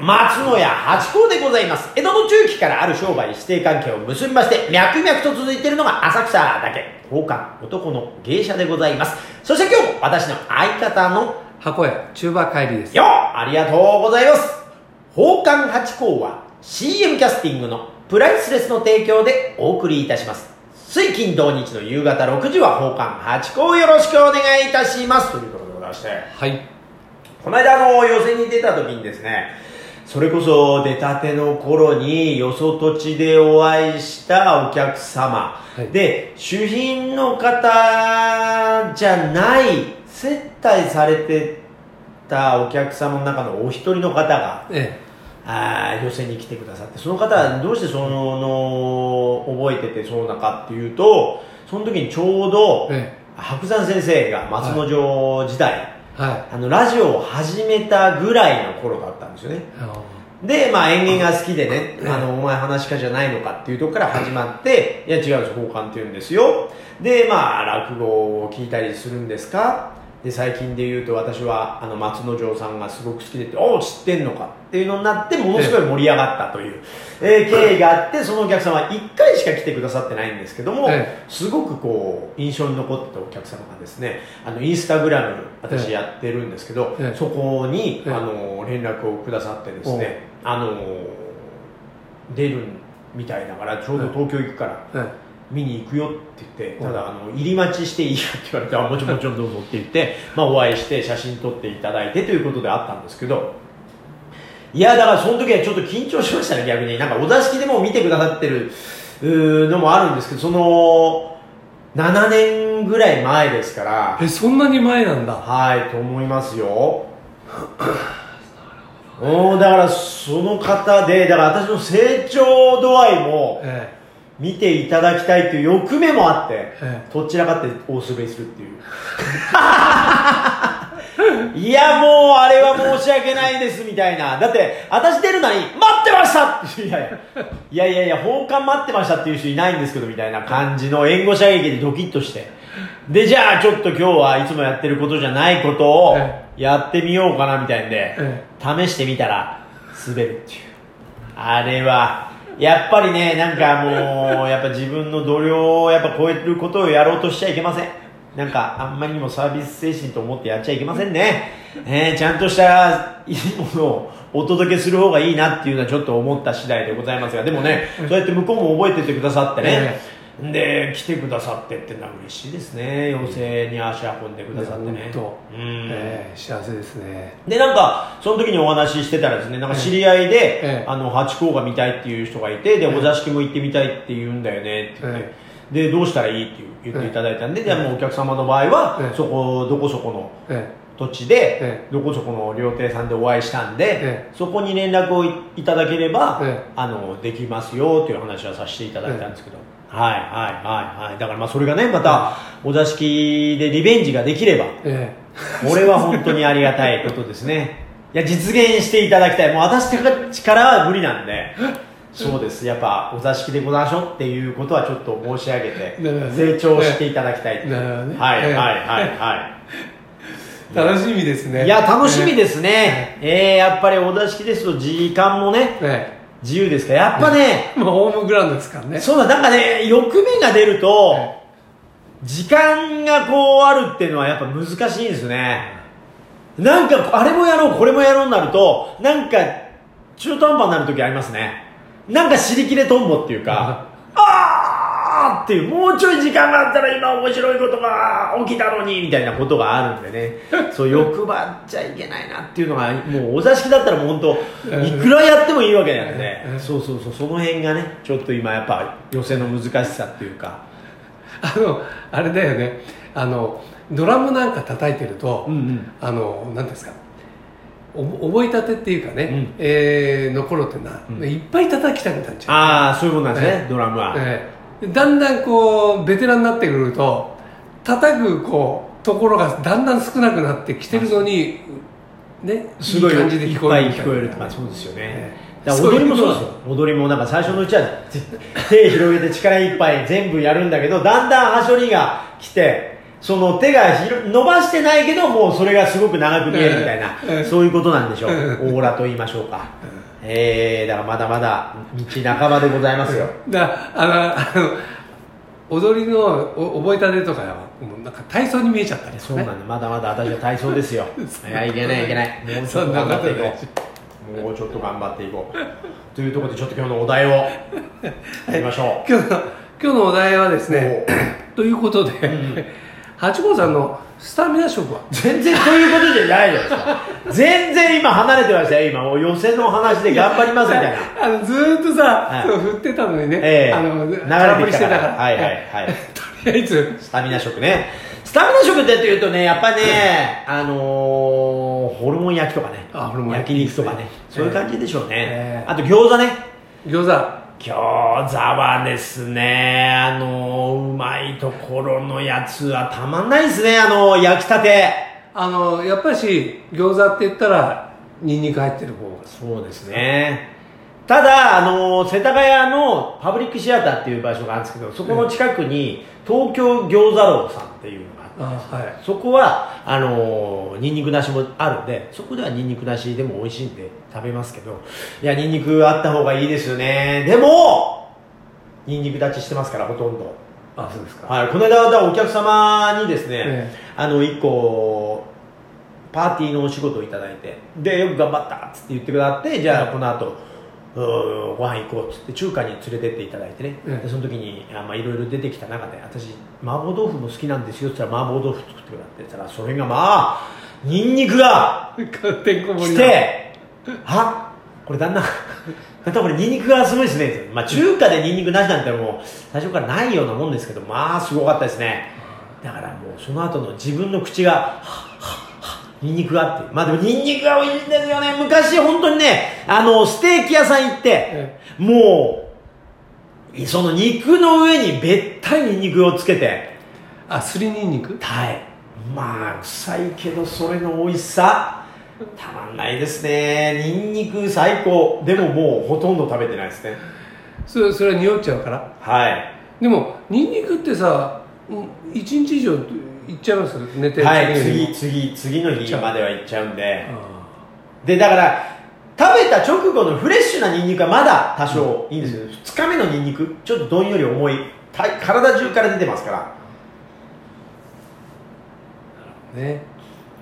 松野屋八甲でございます。江戸の中期からある商売指定関係を結びまして、脈々と続いているのが浅草だけ。宝冠男の芸者でございます。そして今日も私の相方の箱屋中馬帰りです。よありがとうございます。宝冠八甲は CM キャスティングのプライスレスの提供でお送りいたします。水金土日の夕方6時は宝冠八甲をよろしくお願いいたします。ということでございまして。はい。この間あの予選に出た時にですねそれこそ出たての頃によそ土地でお会いしたお客様、はい。で主賓の方じゃない接待されてたお客様の中のお一人の方がえあー予選に来てくださってその方はどうしてそのの覚えててそうなかっていうとその時にちょうどえ白山先生が松之丞時代、えはあのラジオを始めたぐらいの頃だったんですよね。で、まあ、演芸が好きでね、うんあの、お前話し家じゃないのかっていうところから始まって、いや違うんです、宝冠って言うんですよ。で、まあ、落語を聞いたりするんですかで、最近で言うと私は、あの、松之丞さんがすごく好きで、おお、知ってんのかっていうのになって、ものすごい盛り上がったという、えー経緯があって、そのお客様は1回しか来てくださってないんですけども、すごくこう、印象に残ったお客様がですね、あの、インスタグラム、私やってるんですけど、そこに、あの、連絡をくださってですね、あの出るみたいだからちょうど東京行くから見に行くよって言ってうん。ただあの入り待ちしていいかって言われてあもちろんもちろんどうぞって言って、まあ、お会いして写真撮っていただいてということであったんですけどいやだからその時はちょっと緊張しましたね逆に。なんかお座敷でも見てくださってるのもあるんですけどその7年ぐらい前ですから。えそんなに前なんだ。はいと思いますよ。おーだからその方でだから私の成長度合いもえ見ていただきたいという欲目もあってえとっちらかって大滑りするっていう。いやもうあれは申し訳ないですみたいな。だって私出るのに待ってました! いやいや。いやいや奉還待ってましたっていう人いないんですけどみたいな感じの援護射撃でドキッとして。でじゃあちょっと今日はいつもやってることじゃないことをえやってみようかなみたいんで、え。試してみたら滑るっていう。あれはやっぱりねなんかもう やっぱ自分の度量をやっぱ超えることをやろうとしちゃいけません。なんかあんまりにもサービス精神と思ってやっちゃいけませんね、えーちゃんとしたいいものをお届けする方がいいなっていうのはちょっと思った次第でございますがでもねそうやって向こうも覚えててくださってね、で来てくださってってのは嬉しいですね。要請に足運んでくださってね。本当うん。ええ幸せですね。でなんかその時にお話ししてたらですねなんか知り合いで、ええ。あのハチ公が見たいっていう人がいてで、ええ。お座敷も行ってみたいって言うんだよねって言って、でどうしたらいいって言っていただいたんで、じゃあもうお客様の場合は、ええ。そこどこそこのえ土地で、えどこそこの料亭さんでお会いしたんで、えそこに連絡をいいただければ、ええ。あのできますよという話はさせていただいたんですけど、はいはいはいはい。だからまあそれがねまたお座敷でリベンジができればええ。これは本当にありがたいことですね。いや実現していただきたい。もう私たちからは無理なんで。そうです。やっぱお座敷でございましょうっていうことはちょっと申し上げて成長していただきたいねはいはいええ。はいはえ 楽しみですいね。いや楽しみですすね。えー、やっぱりお座敷ですと時間もねえ自由ですから。やっぱねえまあホームグラウンドですからね。そうだなんかね欲目が出ると時間がこうあるっていうのはやっぱ難しいんですね。なんかあれもやろうこれもやろうになるとなんか中途半端になる時ありますね。なんか尻切れトンボっていうか あーっていうもうちょい時間があったら今面白いことが起きたのにみたいなことがあるんでね。そう欲張っちゃいけないなっていうのがもうお座敷だったらもう本当いくらやってもいいわけなんでうんそうそうそうその辺がねちょっと今やっぱ寄せの難しさっていうか。あのあれだよね。あのドラムなんか叩いてると、うんうん。あの何ですか。お覚えたてっていうかね、うん。えーの頃ってな、うん。いっぱい叩きたくなっちゃう。ああそういうことなんですね、ええ。ドラムは、ええだんだんこうベテランになってくると叩くこうところがだんだん少なくなってきてるのにねすごいいい感じで聞こえる聞こえるとかそうですよね、ええだから踊りもそうですよ。踊りもなんか最初のうちは手広げて力いっぱい全部やるんだけどだんだんはしょりが来てその手が広伸ばしてないけどもうそれがすごく長く見えるみたいな、うんそういうことなんでしょう、うんオーラと言いましょうか、えー、だからまだまだ道半ばでございますよ、だあのあの踊りのお覚えたてとかはもうなんか体操に見えちゃったりそうなんだ。まだまだ私は体操ですよ。いやいけないいけない。もうちょっと頑張っていこう。もうちょっと頑張っていこう。というところでちょっと今日のお題を やりましょ今日の今日のお題はですう、ね ということで、ん八号さんのスタミナ食は？全然そういうことじゃないじゃないですか全然今離れてましたよ今。もう寄せの話で頑張りますみたいな。あのずーっとさ、はい。そう振ってたのにね、ええ。あの流れてきたから。はいはいはい。とりあえず。スタミナ食ね。スタミナ食ってというとねやっぱねあのー、ホルモン焼きとかね。あホルモン焼焼き肉とかね、そういう感じでしょうね、ええ。あと餃子ね。餃子餃子はですねあのーうまいところのやつはたまんないですねあのー焼きたて。あのやっぱし餃子って言ったらニンニク入ってる方が。そうですねただ、あの世田谷のパブリックシアターっていう場所があるんですけどそこの近くに東京餃子楼さんっていうのがあってあはい。そこはあのニンニクなしもあるんでそこではニンニクなしでも美味しいんで食べますけどいやニンニクあった方がいいですよね。でもニンニク立ちしてますからほとんど。あそうですか。はい、この間はお客様にですね、えあの1個パーティーのお仕事をいただいてでよく頑張ったっつって言ってくださってじゃあこの後うーご飯行こうっつって中華に連れてっていただいてね、ええでその時にいろいろ出てきた中で私麻婆豆腐も好きなんですよって言ったら麻婆豆腐作ってくだってたらそれがまあニンニクがてこり来てあこれ旦那またこれニンニクがすごいですね、まあ、中華でニンニクなしなんてもう最初からないようなもんですけどまあすごかったですねだからもうその後の自分の口がはニンニクがあって。まあでもニンニクが美味しいんですよね。昔本当にねあのステーキ屋さん行ってえもうその肉の上にべったりニンニクをつけて。あすりニンニク？はい。まあ臭いけどそれの美味しさ。たまんないですね。ニンニク最高。でももうほとんど食べてないですね。それそれは匂っちゃうから？はい。でもニンニクってさうん一日以上いっちゃいます？寝てるはいに次次次の日までは行っちゃうんで。あでだから食べた直後のフレッシュなニンニクはまだ多少いいんですけど、2日目のニンニクちょっとどんより重い。た体中から出てますから。あね。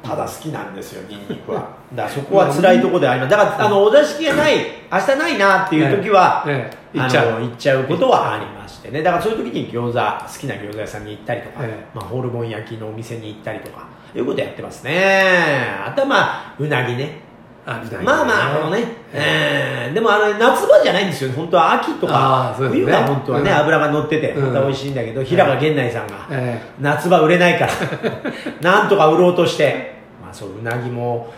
ただ好きなんですよニンニクは。だそこは辛いところであります。だからあのお座敷がない明日ないなっていう時は、行っちゃう。行っちゃうことはありましてね。だからそういう時に餃子好きな餃子屋さんに行ったりとか、ええ。まあ、ホルモン焼きのお店に行ったりとかいうことやってますね。あとはまあうなぎね。あまあまあこのね、えーでもあの夏場じゃないんですよ本当は秋とあか、ね。冬が本当はね、うん脂が乗っててうん。また美味しいんだけど、平賀源内さんが、え夏場売れないから なんとか売ろうとしてまあそううなぎも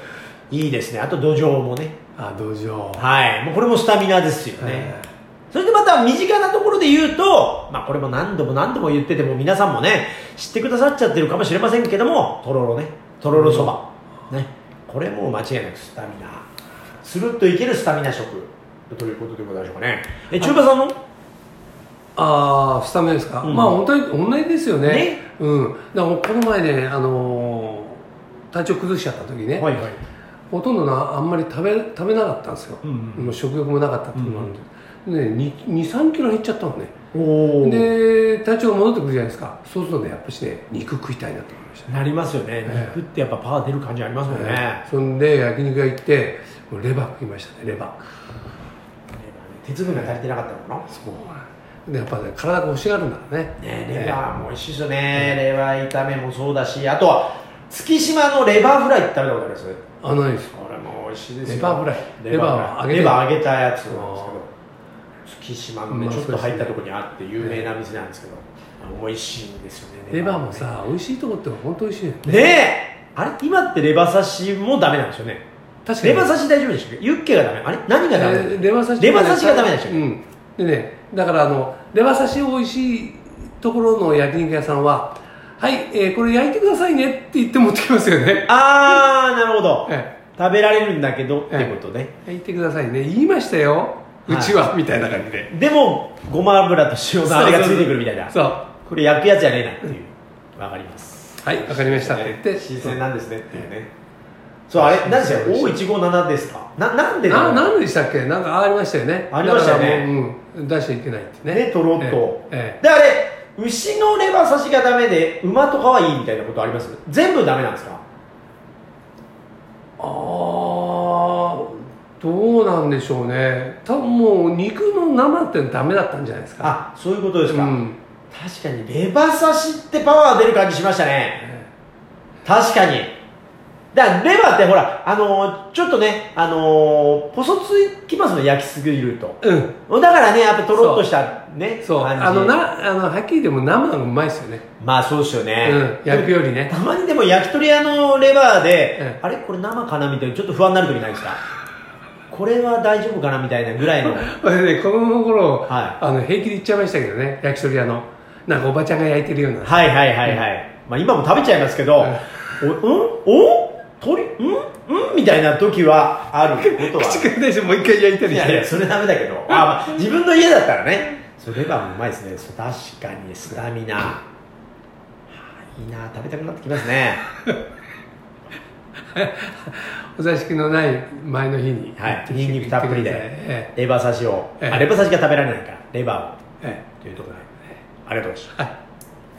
いいですね。あと土壌もね。えあ道場はい。もうこれもスタミナですよね、えそれでまた身近なところで言うと、まあ、これも何度も何度も言ってても皆さんもね知ってくださっちゃってるかもしれませんけどもとろろね。とろろそば、ね。これもう間違いなくスタミナ。スルッといけるスタミナ食。ということでございましょうかね。え中華さんの？ああスタミナですか、うん。まあ本当に同じですよね。ね。うん。だからこの前ねあのー体調崩しちゃった時ね、はいはい。ほとんどなあんまり食べ食べなかったんですよ、うんうんもう食欲もなかったっていうのもあるんで、ね、23キロ減っちゃったのね。で体調が戻ってくるじゃないですか。そうするとねやっぱしね肉食いたいなと思いました。ねなりますよね、ええ。肉ってやっぱパワー出る感じありますもんね、そんで焼肉屋行ってレバー食いましたねレバー。鉄分が足りてなかったのかな。そうでやっぱね体が欲しがるんだろうね。ねレバーも美味しいですよね、レバー炒めもそうだしあとは月島のレバーフライって食べたことあります？あないです。これも美味しいですよ。レバーフライ。レバーを揚げたやつなんですけど月島のね、まあちょっと入ったところにあって有名な店なんですけど、美味しいんですよねレバーもさ美味しいとこって本当美味しいよね。ねえあれ今ってレバ刺しもダメなんですよね。確かに。レバ刺し大丈夫でしたっけ？ユッケがダメ。あれ何がダメえーレバ刺しレバ刺しがダメでしたっけ？うん。でねだからあのレバ刺し美味しいところの焼肉屋さんははい、えーこれ焼いてくださいねって言って持ってきますよね。ああなるほど。え食べられるんだけどってことね、焼いてくださいね。言いましたようちは、みたいな感じで。でもごま油と塩のあれがついてくるみたいなそう。これ焼くやつじゃねえなっていう。わかります。はいわかりました。って言って。新鮮なんですねっていうね。そうあれ何でしたよ O157 ですか？ななんでななんでしたっけ？なんかありましたよね。ありましたよねううん、出しちゃいけないってね。ねとろっと、ええであれ牛のレバ刺しがダメで馬とかはいいみたいなことあります？全部ダメなんですか？ああどうなんでしょうね。多分もう肉の生ってダメだったんじゃないですか。あそういうことですか、うん。確かにレバ刺しってパワー出る感じしましたね。え確かに。だからレバーってほらあのーちょっとねあのーポソつきますの焼きすぎると。えうん。だからねやっぱとろっとしたねそう。あのなあのはっきり言っても生がうまいですよね。まあそうですよね、うん。焼くよりね。たまにでも焼き鳥屋のレバーで、ええ。あれ？これ生かな？みたいなちょっと不安になる時ないですか？これは大丈夫かなみたいなぐらいの。ね子供の頃、はい。あの平気で言っちゃいましたけどね焼き鳥屋の。なんかおばちゃんが焼いてるような。はいはいはいはい、まあ、今も食べちゃいますけど、おうん？お？鳥？うん？うん？みたいな時はあることは。口から出してもう一回焼いたりして。いやいやそれダメだけど。あ、まあ、自分の家だったらね。それレバーもうまいですね。確かにスタミナ、はあいいな食べたくなってきますね お座敷のない前の日にはい。ニンニクたっぷりで。えレバー刺しを、ええ。あレバー刺しが食べられないから。レバーを。ええ。というところで。ありがとうございました。えはい